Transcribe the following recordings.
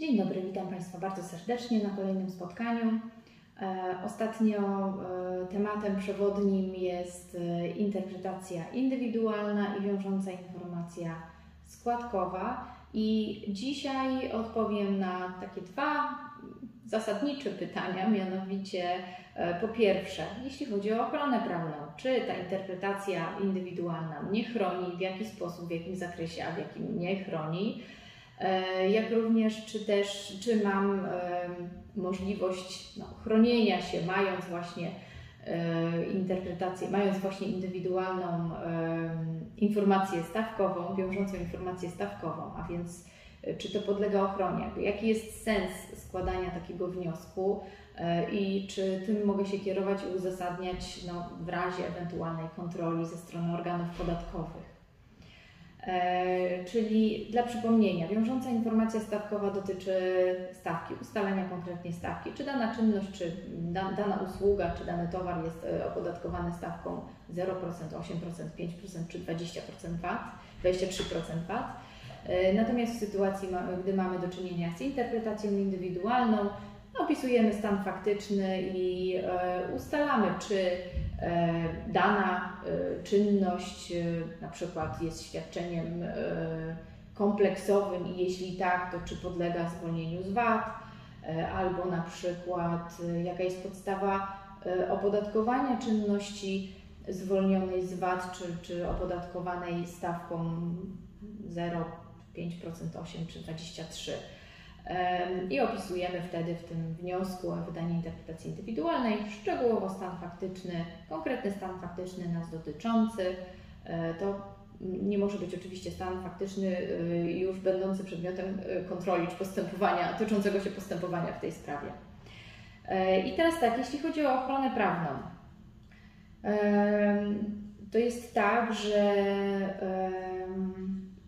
Dzień dobry, witam Państwa bardzo serdecznie na kolejnym spotkaniu. E, ostatnio e, tematem przewodnim jest e, interpretacja indywidualna i wiążąca informacja składkowa. I dzisiaj odpowiem na takie dwa zasadnicze pytania, mianowicie po pierwsze, jeśli chodzi o ochronę prawną, czy ta interpretacja indywidualna mnie chroni, w jaki sposób, w jakim zakresie, a w jakim nie chroni jak również czy też, czy mam możliwość no, chronienia się, mając właśnie e, interpretację, mając właśnie indywidualną informację stawkową, wiążącą informację stawkową, a więc e, czy to podlega ochronie, jaki jest sens składania takiego wniosku i czy tym mogę się kierować i uzasadniać no, w razie ewentualnej kontroli ze strony organów podatkowych. E, czyli dla przypomnienia, wiążąca informacja stawkowa dotyczy stawki, ustalenia konkretnej stawki, czy dana czynność, czy dana usługa, czy dany towar jest e, opodatkowany stawką 0%, 8%, 5% czy 20% VAT, 23% VAT. Natomiast w sytuacji, gdy mamy do czynienia z interpretacją indywidualną, opisujemy stan faktyczny i e, ustalamy, czy e, dana e, czynność na przykład jest świadczeniem kompleksowym i jeśli tak, to czy podlega zwolnieniu z VAT, albo na przykład jaka jest podstawa opodatkowania czynności zwolnionej z VAT, czy, czy opodatkowanej stawką 0, 5%, 8 czy 23%. I opisujemy wtedy w tym wniosku o wydanie interpretacji indywidualnej szczegółowo stan faktyczny, konkretny stan faktyczny nas dotyczący. E, to nie może być oczywiście stan faktyczny e, już będący przedmiotem e, kontroli czy postępowania, toczącego się postępowania w tej sprawie. I teraz tak, jeśli chodzi o ochronę prawną, to jest tak, że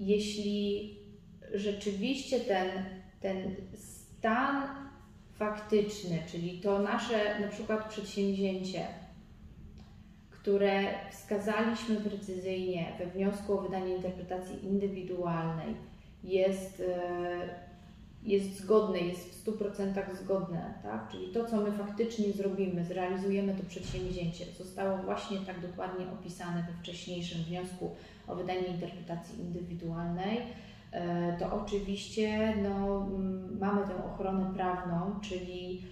jeśli rzeczywiście ten ten stan faktyczny, czyli to nasze na przykład przedsięwzięcie, które wskazaliśmy precyzyjnie we wniosku o wydanie interpretacji indywidualnej, jest, e, jest zgodne, jest w 100% zgodne, tak? czyli to, co my faktycznie zrobimy, zrealizujemy to przedsięwzięcie, zostało właśnie tak dokładnie opisane we wcześniejszym wniosku o wydanie interpretacji indywidualnej to oczywiście no, mm, mamy tę ochronę prawną, czyli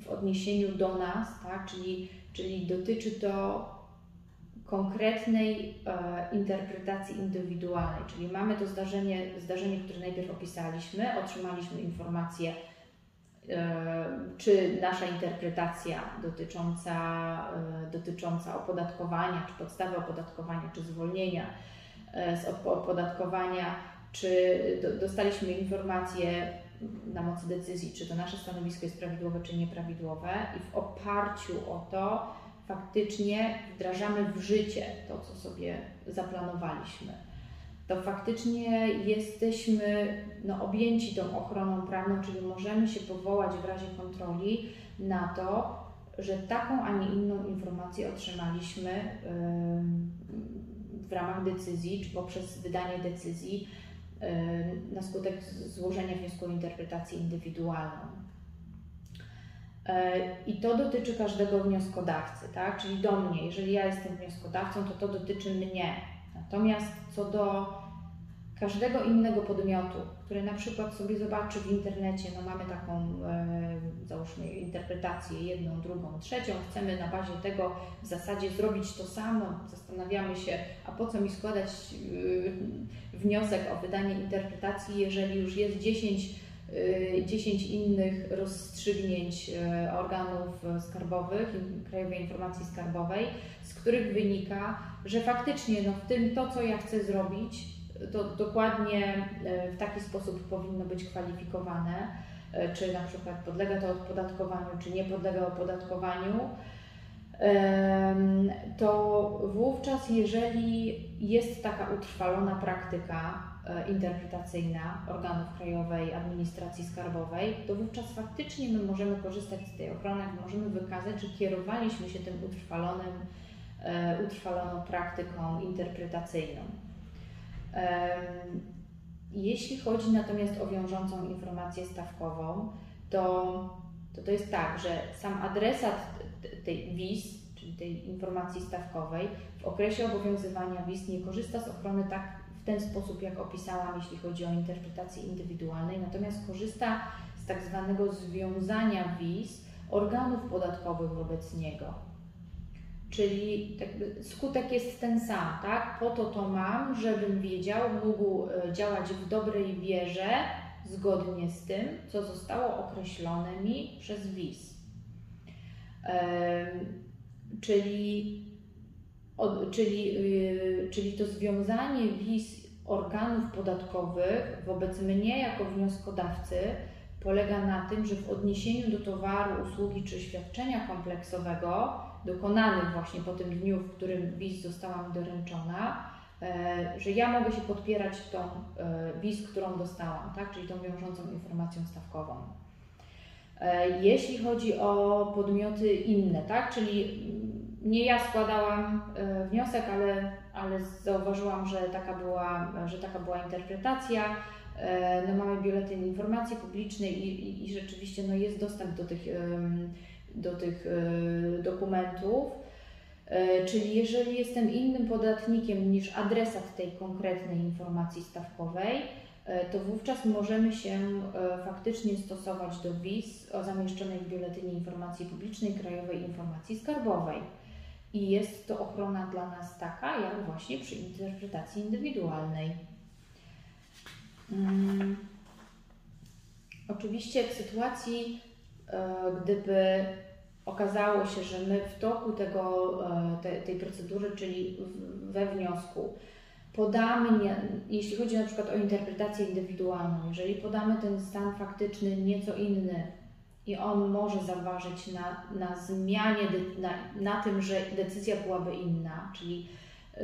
w odniesieniu do nas, tak, czyli, czyli dotyczy to konkretnej e, interpretacji indywidualnej, czyli mamy to zdarzenie, zdarzenie, które najpierw opisaliśmy, otrzymaliśmy informację, e, czy nasza interpretacja dotycząca, e, dotycząca opodatkowania, czy podstawy opodatkowania, czy zwolnienia E, z opodatkowania, czy dostaliśmy informację na mocy decyzji, czy to nasze stanowisko jest prawidłowe, czy nieprawidłowe, i w oparciu o to faktycznie wdrażamy w życie to, co sobie zaplanowaliśmy. To faktycznie jesteśmy no, objęci tą ochroną prawną, czyli możemy się powołać w razie kontroli na to, że taką, a nie inną informację otrzymaliśmy. Yy, w ramach decyzji, czy poprzez wydanie decyzji y, na skutek złożenia wniosku o interpretację indywidualną. Y, I to dotyczy każdego wnioskodawcy, tak? czyli do mnie. Jeżeli ja jestem wnioskodawcą, to to dotyczy mnie. Natomiast co do każdego innego podmiotu, który na przykład sobie zobaczy w internecie, no mamy taką, e, załóżmy, interpretację jedną, drugą, trzecią, chcemy na bazie tego w zasadzie zrobić to samo, zastanawiamy się, a po co mi składać e, wniosek o wydanie interpretacji, jeżeli już jest 10 10 e, innych rozstrzygnięć organów skarbowych, Krajowej Informacji Skarbowej, z których wynika, że faktycznie no, w tym to, co ja chcę zrobić, to dokładnie e, w taki sposób powinno być kwalifikowane, e, czy na przykład podlega to opodatkowaniu, czy nie podlega opodatkowaniu, to wówczas, jeżeli jest taka utrwalona praktyka e, interpretacyjna organów Krajowej Administracji Skarbowej, to wówczas faktycznie my możemy korzystać z tej ochrony, możemy wykazać, że kierowaliśmy się tym utrwalonym, utrwaloną praktyką interpretacyjną. Jeśli chodzi natomiast o wiążącą informację stawkową, to to, to jest tak, że sam adresat tej WIS, czyli tej informacji stawkowej, w okresie obowiązywania WIS nie korzysta z ochrony tak w ten sposób, jak opisałam, jeśli chodzi o interpretację indywidualnej, natomiast korzysta z tak zwanego związania WIS organów podatkowych wobec niego. Czyli skutek jest ten sam, tak? Po to to mam, żebym wiedział, mógł e, działać w dobrej wierze, zgodnie z tym, co zostało określone mi przez WIS. Czyli, czyli, y, czyli to związanie WIS organów podatkowych wobec mnie jako wnioskodawcy polega na tym, że w odniesieniu do towaru, usługi czy świadczenia kompleksowego dokonanych właśnie po tym dniu, w którym WIS została mi doręczona, e, że ja mogę się podpierać tą e, WIS, którą dostałam, tak? czyli tą wiążącą informacją stawkową. E, jeśli chodzi o podmioty inne, tak? czyli nie ja składałam wniosek, ale, ale zauważyłam, że taka była, że taka była interpretacja. No, mamy biuletyn informacji publicznej i, i, i rzeczywiście no, jest dostęp do tych do tych e, dokumentów. E, czyli jeżeli jestem innym podatnikiem niż adresat tej konkretnej informacji stawkowej, e, to wówczas możemy się faktycznie stosować do WIS o zamieszczonej w Biuletynie Informacji Publicznej Krajowej Informacji Skarbowej. I jest to ochrona dla nas taka, jak właśnie przy interpretacji indywidualnej. Hmm. Oczywiście w sytuacji E, gdyby okazało się, że my w toku tego, e, te, tej procedury, czyli we wniosku, podamy, jeśli chodzi na przykład o interpretację indywidualną, jeżeli podamy ten stan faktyczny nieco inny i on może zaważyć na, na zmianie, na, na tym, że decyzja byłaby inna, czyli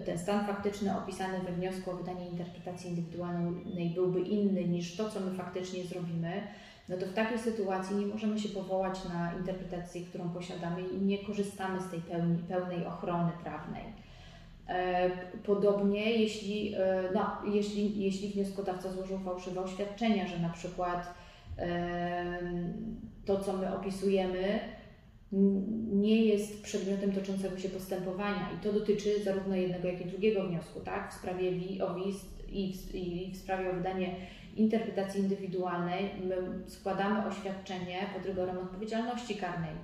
ten stan faktyczny opisany we wniosku o wydanie interpretacji indywidualnej byłby inny niż to, co my faktycznie zrobimy, no to w takiej sytuacji nie możemy się powołać na interpretację, którą posiadamy i nie korzystamy z tej pełni, pełnej ochrony prawnej. E, podobnie, jeśli, e, no, jeśli, jeśli wnioskodawca złożył fałszywe oświadczenia, że na przykład to, co my opisujemy, nie jest przedmiotem toczącego się postępowania i to dotyczy zarówno jednego, jak i drugiego wniosku, tak? W sprawie o WIS i w, i w sprawie o wydanie interpretacji indywidualnej my składamy oświadczenie pod rygorem odpowiedzialności karnej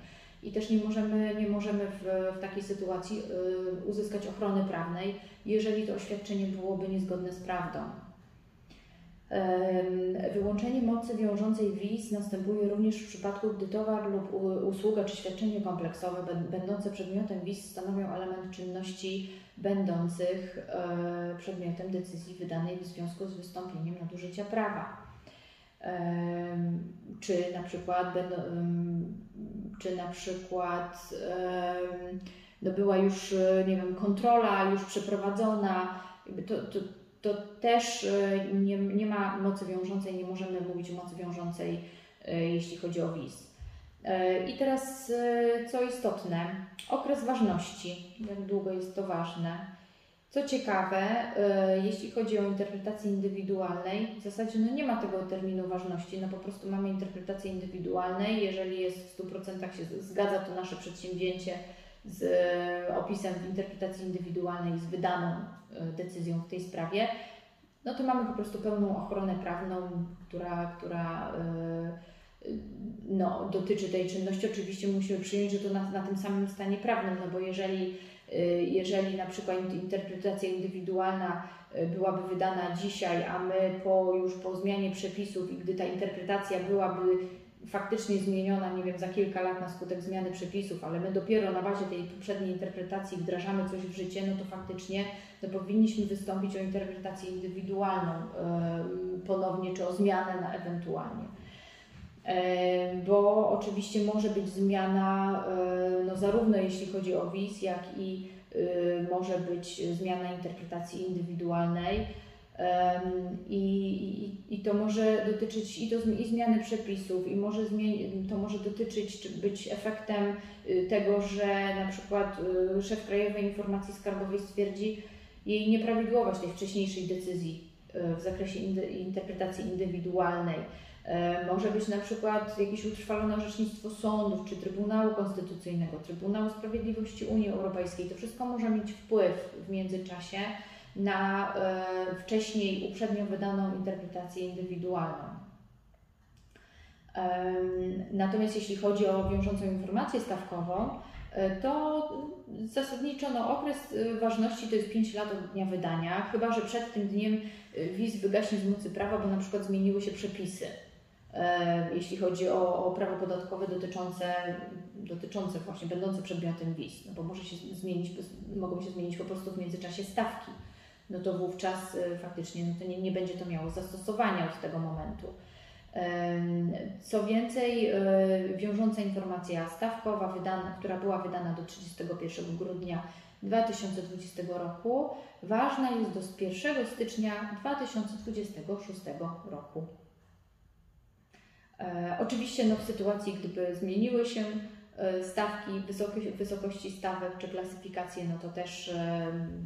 i też nie możemy, nie możemy w, w takiej sytuacji y, uzyskać ochrony prawnej, jeżeli to oświadczenie byłoby niezgodne z prawdą. Wyłączenie mocy wiążącej WIS następuje również w przypadku, gdy towar lub usługa czy świadczenie kompleksowe będące przedmiotem WIS stanowią element czynności będących e, przedmiotem decyzji wydanej w związku z wystąpieniem nadużycia prawa. Czy na przykład, czy na przykład no była już, nie wiem, kontrola już przeprowadzona, to, to to też e, nie, nie ma mocy wiążącej, nie możemy mówić o mocy wiążącej, e, jeśli chodzi o WIS. E, I teraz, co istotne, okres ważności, jak długo jest to ważne. Co ciekawe, jeśli chodzi o interpretację indywidualnej, w zasadzie no nie ma tego terminu ważności, no po prostu mamy interpretację indywidualnej, jeżeli jest w 100% się zgadza to nasze przedsięwzięcie z opisem w interpretacji indywidualnej, z wydaną E, decyzją w tej sprawie, no to mamy po prostu pełną ochronę prawną, która, która e, no, dotyczy tej czynności. Oczywiście musimy przyjąć, że to na, na tym samym stanie prawnym, no bo jeżeli, e, jeżeli na przykład interpretacja indywidualna byłaby wydana dzisiaj, a my po, już po zmianie przepisów i gdy ta interpretacja byłaby faktycznie zmieniona, nie wiem, za kilka lat na skutek zmiany przepisów, ale my dopiero na bazie tej poprzedniej interpretacji wdrażamy coś w życie, no to faktycznie to powinniśmy wystąpić o interpretację indywidualną ponownie, czy o zmianę na ewentualnie. Bo oczywiście może być zmiana, no zarówno jeśli chodzi o WIS, jak i może być zmiana interpretacji indywidualnej i, i, I to może dotyczyć i, to, i zmiany przepisów, i może zmieni, to może dotyczyć, czy być efektem y, tego, że na przykład y, szef Krajowej Informacji Skarbowej stwierdzi jej nieprawidłowość tej wcześniejszej decyzji w zakresie interpretacji indywidualnej. Może być na przykład jakieś utrwalone orzecznictwo sądów, czy Trybunału Konstytucyjnego, Trybunału Sprawiedliwości Unii Europejskiej. To wszystko może mieć wpływ w międzyczasie na wcześniej, uprzednio wydaną interpretację indywidualną. Natomiast jeśli chodzi o wiążącą informację stawkową, e, to zasadniczo no, okres e, ważności to jest 5 lat od dnia wydania, chyba że przed tym dniem e, WIS wygaśnie z mocy prawa, bo na przykład zmieniły się przepisy, jeśli chodzi o, o prawo podatkowe dotyczące, dotyczące właśnie, będące przedmiotem WIS, no bo może się zmienić, mogą się zmienić po prostu w międzyczasie stawki, no to wówczas faktycznie no to nie, nie będzie to miało zastosowania od tego momentu. Co więcej, e, wiążąca informacja stawkowa, wydana, która była wydana do 31 grudnia 2020 roku, ważna jest do 1 stycznia 2026 roku. E, oczywiście no, w sytuacji, gdyby zmieniły się stawki, wysokości, stawek czy klasyfikacje, no to też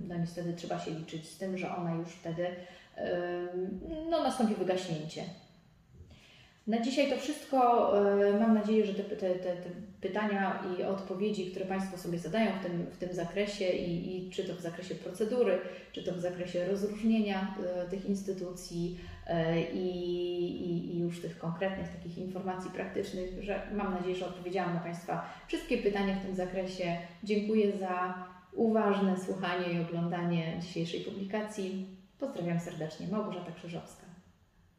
no niestety trzeba się liczyć z tym, że ona już wtedy no, nastąpi wygaśnięcie na dzisiaj to wszystko. E, mam nadzieję, że te, te, te, pytania i odpowiedzi, które Państwo sobie zadają w tym, w tym zakresie, i, i czy to w zakresie procedury, czy to w zakresie rozróżnienia e, tych instytucji e, i, i, i już tych konkretnych takich informacji praktycznych, że mam nadzieję, że odpowiedziałam na Państwa wszystkie pytania w tym zakresie. Dziękuję za uważne słuchanie i oglądanie dzisiejszej publikacji. Pozdrawiam serdecznie, Małgorzata Krzyżowska.